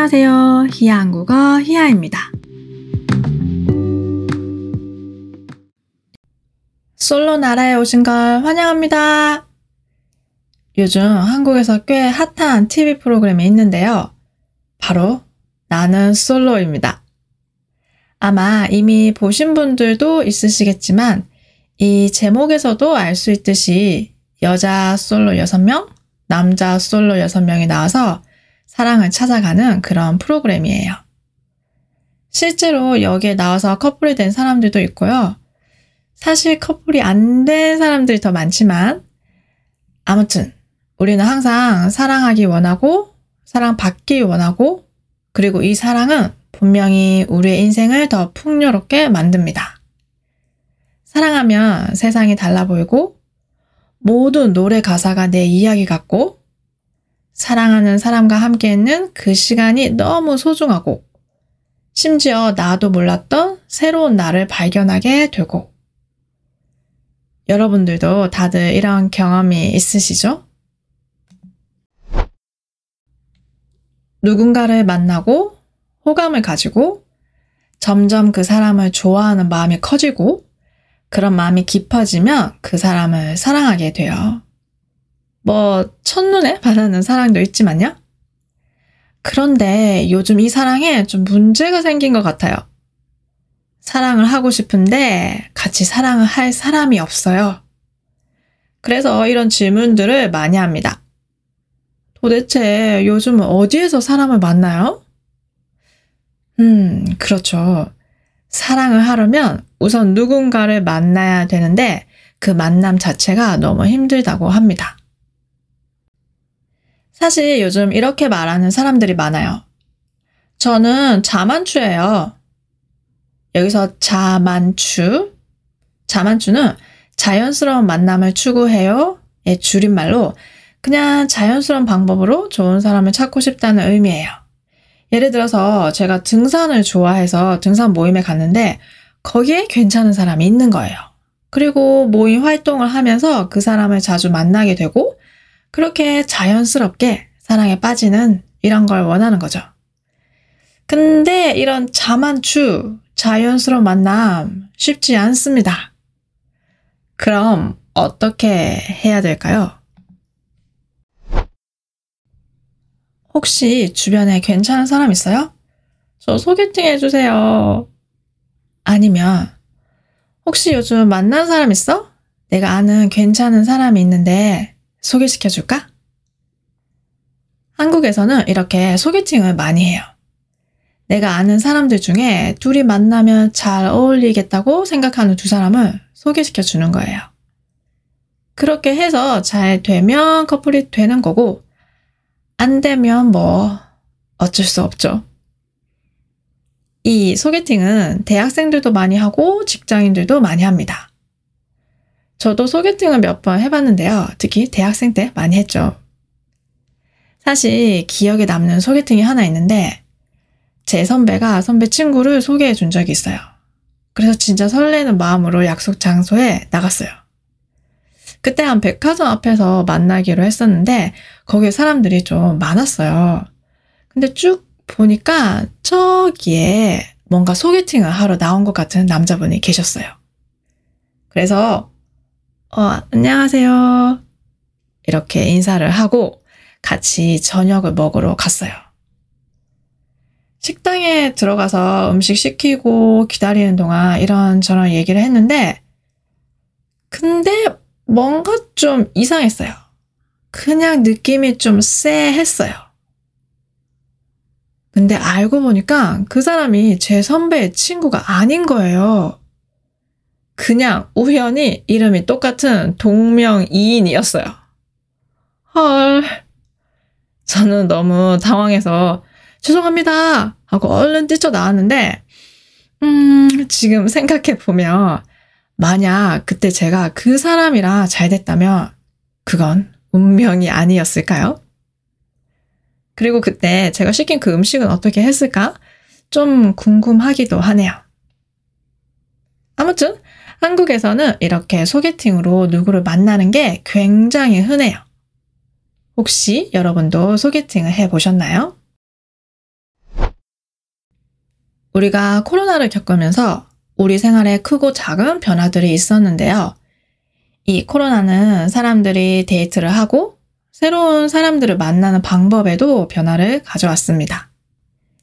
안녕하세요. 히야 한국어 히야입니다. 솔로 나라에 오신 걸 환영합니다. 요즘 한국에서 꽤 핫한 TV 프로그램이 있는데요. 바로 나는 솔로입니다. 아마 이미 보신 분들도 있으시겠지만 이 제목에서도 알 수 있듯이 여자 솔로 6명, 남자 솔로 6명이 나와서 사랑을 찾아가는 그런 프로그램이에요. 실제로 여기에 나와서 커플이 된 사람들도 있고요. 사실 커플이 안 된 사람들이 더 많지만, 아무튼, 우리는 항상 사랑하기 원하고, 사랑받기 원하고, 그리고 이 사랑은 분명히 우리의 인생을 더 풍요롭게 만듭니다. 사랑하면 세상이 달라 보이고, 모든 노래 가사가 내 이야기 같고, 사랑하는 사람과 함께 있는 그 시간이 너무 소중하고, 심지어 나도 몰랐던 새로운 나를 발견하게 되고, 여러분들도 다들 이런 경험이 있으시죠? 누군가를 만나고 호감을 가지고 점점 그 사람을 좋아하는 마음이 커지고 그런 마음이 깊어지면 그 사람을 사랑하게 돼요. 뭐, 첫눈에 반하는 사랑도 있지만요. 그런데 요즘 이 사랑에 좀 문제가 생긴 것 같아요. 사랑을 하고 싶은데 같이 사랑을 할 사람이 없어요. 그래서 이런 질문들을 많이 합니다. 도대체 요즘은 어디에서 사람을 만나요? 음, 그렇죠. 사랑을 하려면 우선 누군가를 만나야 되는데 그 만남 자체가 너무 힘들다고 합니다. 사실 요즘 이렇게 말하는 사람들이 많아요. 저는 자만추예요. 여기서 자만추. 자만추는 자연스러운 만남을 추구해요. 의 줄임말로 그냥 자연스러운 방법으로 좋은 사람을 찾고 싶다는 의미예요. 예를 들어서 제가 등산을 좋아해서 등산 모임에 갔는데 거기에 괜찮은 사람이 있는 거예요. 그리고 모임 활동을 하면서 그 사람을 자주 만나게 되고 그렇게 자연스럽게 사랑에 빠지는 이런 걸 원하는 거죠. 근데 이런 자만추, 자연스러운 만남 쉽지 않습니다. 그럼 어떻게 해야 될까요? 혹시 주변에 괜찮은 사람 있어요? 저 소개팅 해주세요. 아니면, 혹시 요즘 만난 사람 있어? 내가 아는 괜찮은 사람이 있는데 소개시켜 줄까? 한국에서는 이렇게 소개팅을 많이 해요. 내가 아는 사람들 중에 둘이 만나면 잘 어울리겠다고 생각하는 두 사람을 소개시켜 주는 거예요. 그렇게 해서 잘 되면 커플이 되는 거고, 안 되면 뭐, 어쩔 수 없죠. 이 소개팅은 대학생들도 많이 하고 직장인들도 많이 합니다. 저도 소개팅을 몇 번 해봤는데요. 특히 대학생 때 많이 했죠. 사실 기억에 남는 소개팅이 하나 있는데 제 선배가 선배 친구를 소개해 준 적이 있어요. 그래서 진짜 설레는 마음으로 약속 장소에 나갔어요. 그때 한 백화점 앞에서 만나기로 했었는데 거기에 사람들이 좀 많았어요. 근데 쭉 보니까 저기에 뭔가 소개팅을 하러 나온 것 같은 남자분이 계셨어요. 그래서 어, 안녕하세요. 이렇게 인사를 하고 같이 저녁을 먹으러 갔어요. 식당에 들어가서 음식 시키고 기다리는 동안 이런저런 얘기를 했는데, 근데 뭔가 좀 이상했어요. 그냥 느낌이 좀 쎄했어요. 근데 알고 보니까 그 사람이 제 선배의 친구가 아닌 거예요. 그냥 우연히 이름이 똑같은 동명이인이었어요. 헐. 저는 너무 당황해서 죄송합니다 하고 얼른 뛰쳐나왔는데 음, 지금 생각해보면 만약 그때 제가 그 사람이랑 잘 됐다면 그건 운명이 아니었을까요? 그리고 그때 제가 시킨 그 음식은 어떻게 했을까? 좀 궁금하기도 하네요. 아무튼 한국에서는 이렇게 소개팅으로 누구를 만나는 게 굉장히 흔해요. 혹시 여러분도 소개팅을 해 보셨나요? 우리가 코로나를 겪으면서 우리 생활에 크고 작은 변화들이 있었는데요. 이 코로나는 사람들이 데이트를 하고 새로운 사람들을 만나는 방법에도 변화를 가져왔습니다.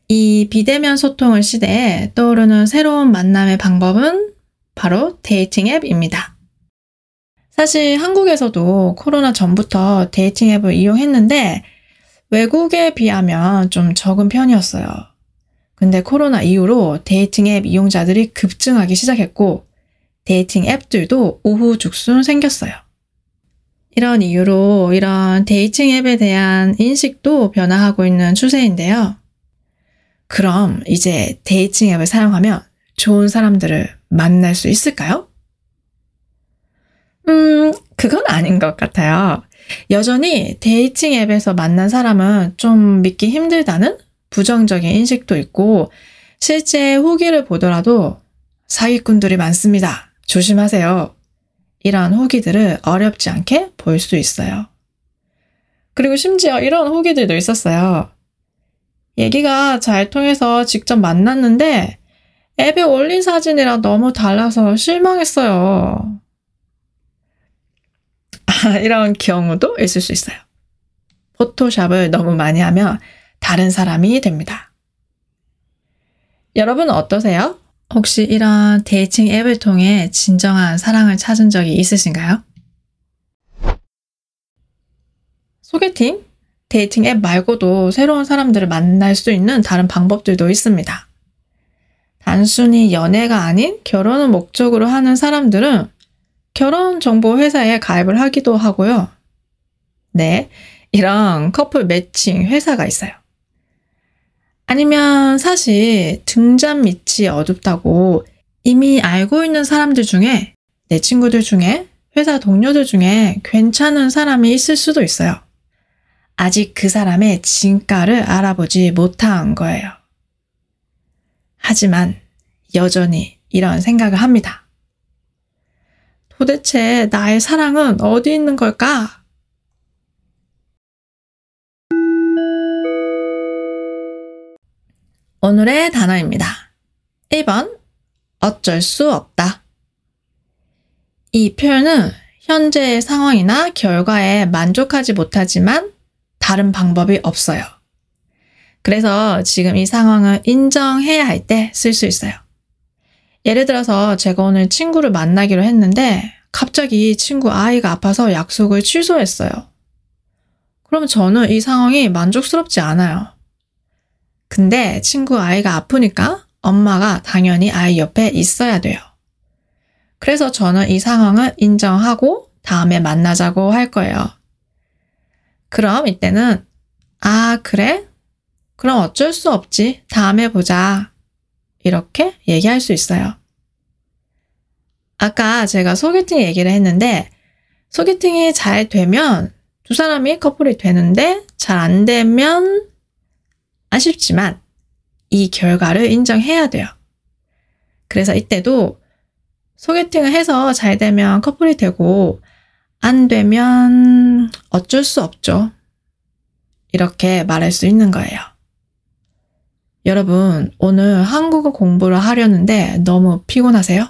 이 비대면 소통의 시대에 떠오르는 새로운 만남의 방법은 바로 데이팅 앱입니다. 사실 한국에서도 코로나 전부터 데이팅 앱을 이용했는데 외국에 비하면 좀 적은 편이었어요. 근데 코로나 이후로 데이팅 앱 이용자들이 급증하기 시작했고 데이팅 앱들도 우후죽순 생겼어요. 이런 이유로 이런 데이팅 앱에 대한 인식도 변화하고 있는 추세인데요. 그럼 이제 데이팅 앱을 사용하면 좋은 사람들을 만날 수 있을까요? 음, 그건 아닌 것 같아요. 여전히 데이팅 앱에서 만난 사람은 좀 믿기 힘들다는 부정적인 인식도 있고, 실제 후기를 보더라도 사기꾼들이 많습니다. 조심하세요. 이런 후기들을 어렵지 않게 볼 수 있어요. 그리고 심지어 이런 후기들도 있었어요. 얘기가 잘 통해서 직접 만났는데 앱에 올린 사진이랑 너무 달라서 실망했어요. 이런 경우도 있을 수 있어요. 포토샵을 너무 많이 하면 다른 사람이 됩니다. 여러분 어떠세요? 혹시 이런 데이팅 앱을 통해 진정한 사랑을 찾은 적이 있으신가요? 소개팅? 데이팅 앱 말고도 새로운 사람들을 만날 수 있는 다른 방법들도 있습니다. 단순히 연애가 아닌 결혼을 목적으로 하는 사람들은 결혼 정보 회사에 가입을 하기도 하고요. 네, 이런 커플 매칭 회사가 있어요. 아니면 사실 등잔 밑이 어둡다고 이미 알고 있는 사람들 중에 내 친구들 중에 회사 동료들 중에 괜찮은 사람이 있을 수도 있어요. 아직 그 사람의 진가를 알아보지 못한 거예요. 하지만 여전히 이런 생각을 합니다. 도대체 나의 사랑은 어디 있는 걸까? 오늘의 단어입니다. 1번, 어쩔 수 없다. 이 표현은 현재의 상황이나 결과에 만족하지 못하지만 다른 방법이 없어요. 그래서 지금 이 상황을 인정해야 할 때 쓸 수 있어요. 예를 들어서 제가 오늘 친구를 만나기로 했는데 갑자기 친구 아이가 아파서 약속을 취소했어요. 그럼 저는 이 상황이 만족스럽지 않아요. 근데 친구 아이가 아프니까 엄마가 당연히 아이 옆에 있어야 돼요. 그래서 저는 이 상황을 인정하고 다음에 만나자고 할 거예요. 그럼 이때는, 아, 그래? 그럼 어쩔 수 없지. 다음에 보자. 이렇게 얘기할 수 있어요. 아까 제가 소개팅 얘기를 했는데, 소개팅이 잘 되면 두 사람이 커플이 되는데, 잘 안 되면 아쉽지만 이 결과를 인정해야 돼요. 그래서 이때도 소개팅을 해서 잘 되면 커플이 되고 안 되면 어쩔 수 없죠. 이렇게 말할 수 있는 거예요. 여러분, 오늘 한국어 공부를 하려는데 너무 피곤하세요?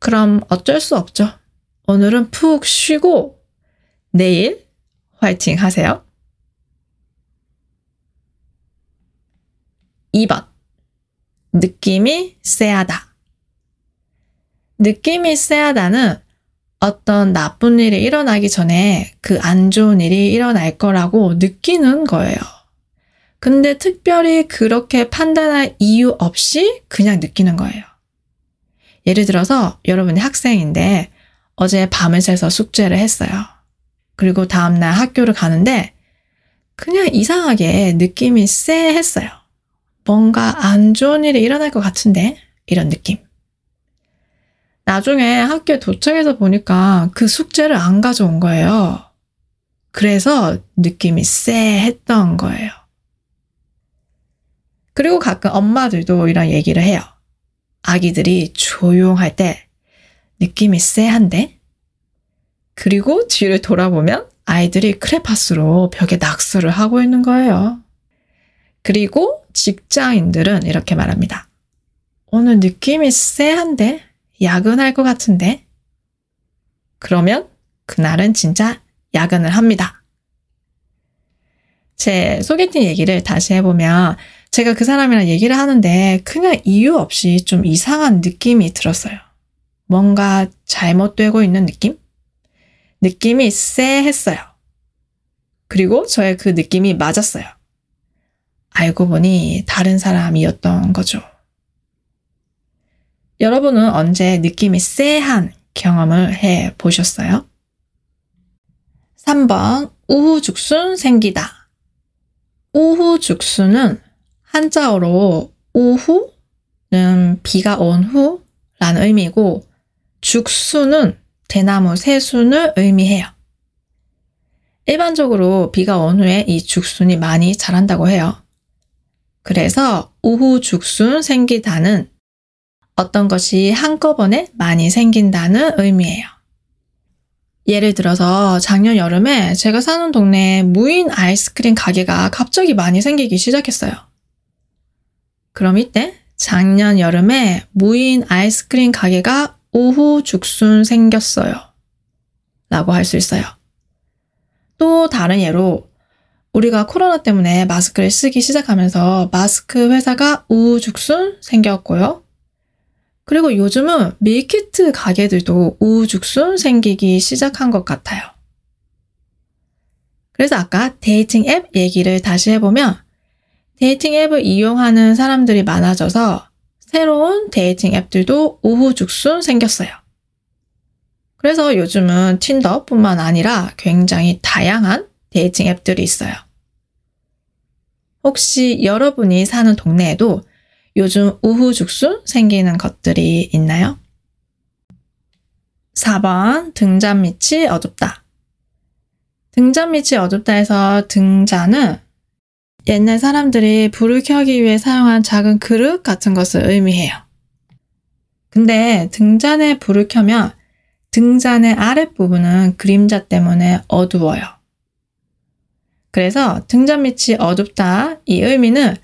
그럼 어쩔 수 없죠. 오늘은 푹 쉬고 내일 화이팅 하세요. 2번. 느낌이 쎄하다. 느낌이 쎄하다는 어떤 나쁜 일이 일어나기 전에 그 안 좋은 일이 일어날 거라고 느끼는 거예요. 근데 특별히 그렇게 판단할 이유 없이 그냥 느끼는 거예요. 예를 들어서 여러분이 학생인데 어제 밤을 새서 숙제를 했어요. 그리고 다음날 학교를 가는데 그냥 이상하게 느낌이 쎄했어요. 뭔가 안 좋은 일이 일어날 것 같은데? 이런 느낌. 나중에 학교에 도착해서 보니까 그 숙제를 안 가져온 거예요. 그래서 느낌이 쎄했던 거예요. 그리고 가끔 엄마들도 이런 얘기를 해요. 아기들이 조용할 때 느낌이 쎄한데? 그리고 뒤를 돌아보면 아이들이 크레파스로 벽에 낙서를 하고 있는 거예요. 그리고 직장인들은 이렇게 말합니다. 오늘 느낌이 쎄한데? 야근할 것 같은데? 그러면 그날은 진짜 야근을 합니다. 제 소개팅 얘기를 다시 해보면 제가 그 사람이랑 얘기를 하는데 그냥 이유 없이 좀 이상한 느낌이 들었어요. 뭔가 잘못되고 있는 느낌? 느낌이 쎄했어요. 그리고 저의 그 느낌이 맞았어요. 알고 보니 다른 사람이었던 거죠. 여러분은 언제 느낌이 쎄한 경험을 해 보셨어요? 3번, 우후죽순 생기다. 우후죽순은 한자어로 우후는 비가 온 후라는 의미고 죽순은 대나무 새순을 의미해요. 일반적으로 비가 온 후에 이 죽순이 많이 자란다고 해요. 그래서 우후 죽순 생기다는 어떤 것이 한꺼번에 많이 생긴다는 의미예요. 예를 들어서 작년 여름에 제가 사는 동네에 무인 아이스크림 가게가 갑자기 많이 생기기 시작했어요. 그럼 이때 작년 여름에 무인 아이스크림 가게가 오후 죽순 생겼어요. 라고 할 수 있어요. 또 다른 예로 우리가 코로나 때문에 마스크를 쓰기 시작하면서 마스크 회사가 우후죽순 생겼고요. 그리고 요즘은 밀키트 가게들도 우후죽순 생기기 시작한 것 같아요. 그래서 아까 데이팅 앱 얘기를 다시 해보면 데이팅 앱을 이용하는 사람들이 많아져서 새로운 데이팅 앱들도 우후죽순 생겼어요. 그래서 요즘은 틴더뿐만 아니라 굉장히 다양한 데이팅 앱들이 있어요. 혹시 여러분이 사는 동네에도 요즘 우후죽순 생기는 것들이 있나요? 4번 등잔 밑이 어둡다. 등잔 밑이 어둡다 해서 등잔은 옛날 사람들이 불을 켜기 위해 사용한 작은 그릇 같은 것을 의미해요. 근데 등잔에 불을 켜면 등잔의 아랫부분은 그림자 때문에 어두워요. 그래서 등잔 밑이 어둡다 이 의미는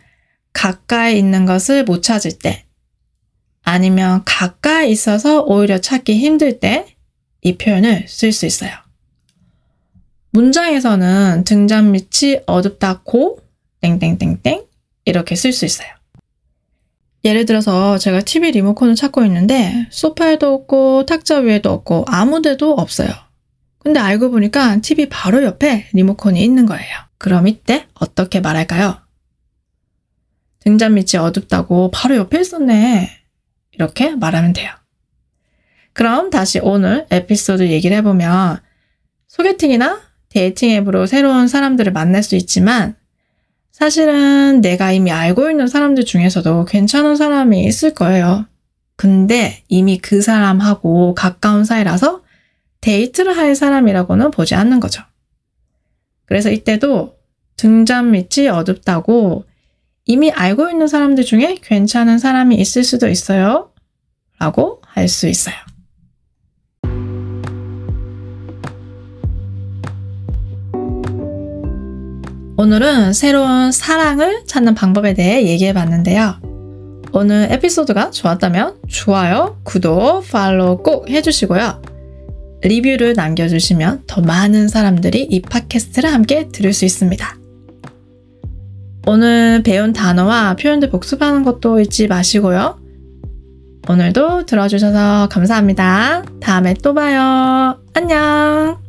가까이 있는 것을 못 찾을 때 아니면 가까이 있어서 오히려 찾기 힘들 때 이 표현을 쓸 수 있어요. 문장에서는 등잔 밑이 어둡다고 땡땡땡땡 이렇게 쓸 수 있어요. 예를 들어서 제가 TV 리모컨을 찾고 있는데 소파에도 없고 탁자 위에도 없고 아무 데도 없어요. 근데 알고 보니까 TV 바로 옆에 리모컨이 있는 거예요. 그럼 이때 어떻게 말할까요? 등잔 밑이 어둡다고 바로 옆에 있었네. 이렇게 말하면 돼요. 그럼 다시 오늘 에피소드 얘기를 해보면 소개팅이나 데이팅 앱으로 새로운 사람들을 만날 수 있지만 사실은 내가 이미 알고 있는 사람들 중에서도 괜찮은 사람이 있을 거예요. 근데 이미 그 사람하고 가까운 사이라서 데이트를 할 사람이라고는 보지 않는 거죠. 그래서 이때도 등잔 밑이 어둡다고 이미 알고 있는 사람들 중에 괜찮은 사람이 있을 수도 있어요. 라고 할 수 있어요. 오늘은 새로운 사랑을 찾는 방법에 대해 얘기해 봤는데요. 오늘 에피소드가 좋았다면 좋아요, 구독, 팔로우 꼭 해주시고요. 리뷰를 남겨주시면 더 많은 사람들이 이 팟캐스트를 함께 들을 수 있습니다. 오늘 배운 단어와 표현들 복습하는 것도 잊지 마시고요. 오늘도 들어주셔서 감사합니다. 다음에 또 봐요. 안녕!